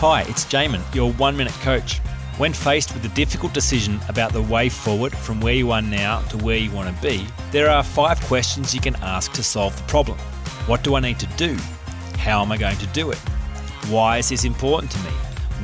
Hi, it's Jamin, your one minute coach. When faced with a difficult decision about the way forward from where you are now to where you want to be, there are five questions you can ask to solve the problem. What do I need to do? How am I going to do it? Why is this important to me?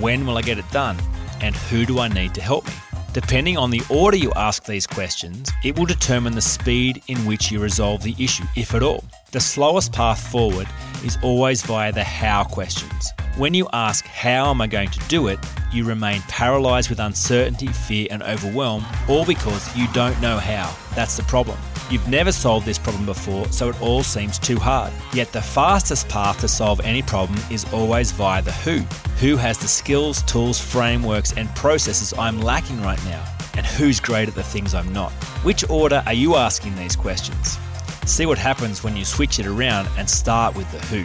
When will I get it done? And who do I need to help me? Depending on the order you ask these questions, it will determine the speed in which you resolve the issue, if at all. The slowest path forward is always via the how questions. When you ask, How am I going to do it? you remain paralyzed with uncertainty, fear, and overwhelm, all because you don't know how. That's the problem. You've never solved this problem before, so it all seems too hard. Yet the fastest path to solve any problem is always via the who. Who has the skills, tools, frameworks, and processes I'm lacking right now? And who's great at the things I'm not? Which order are you asking these questions? See what happens when you switch it around and start with the who.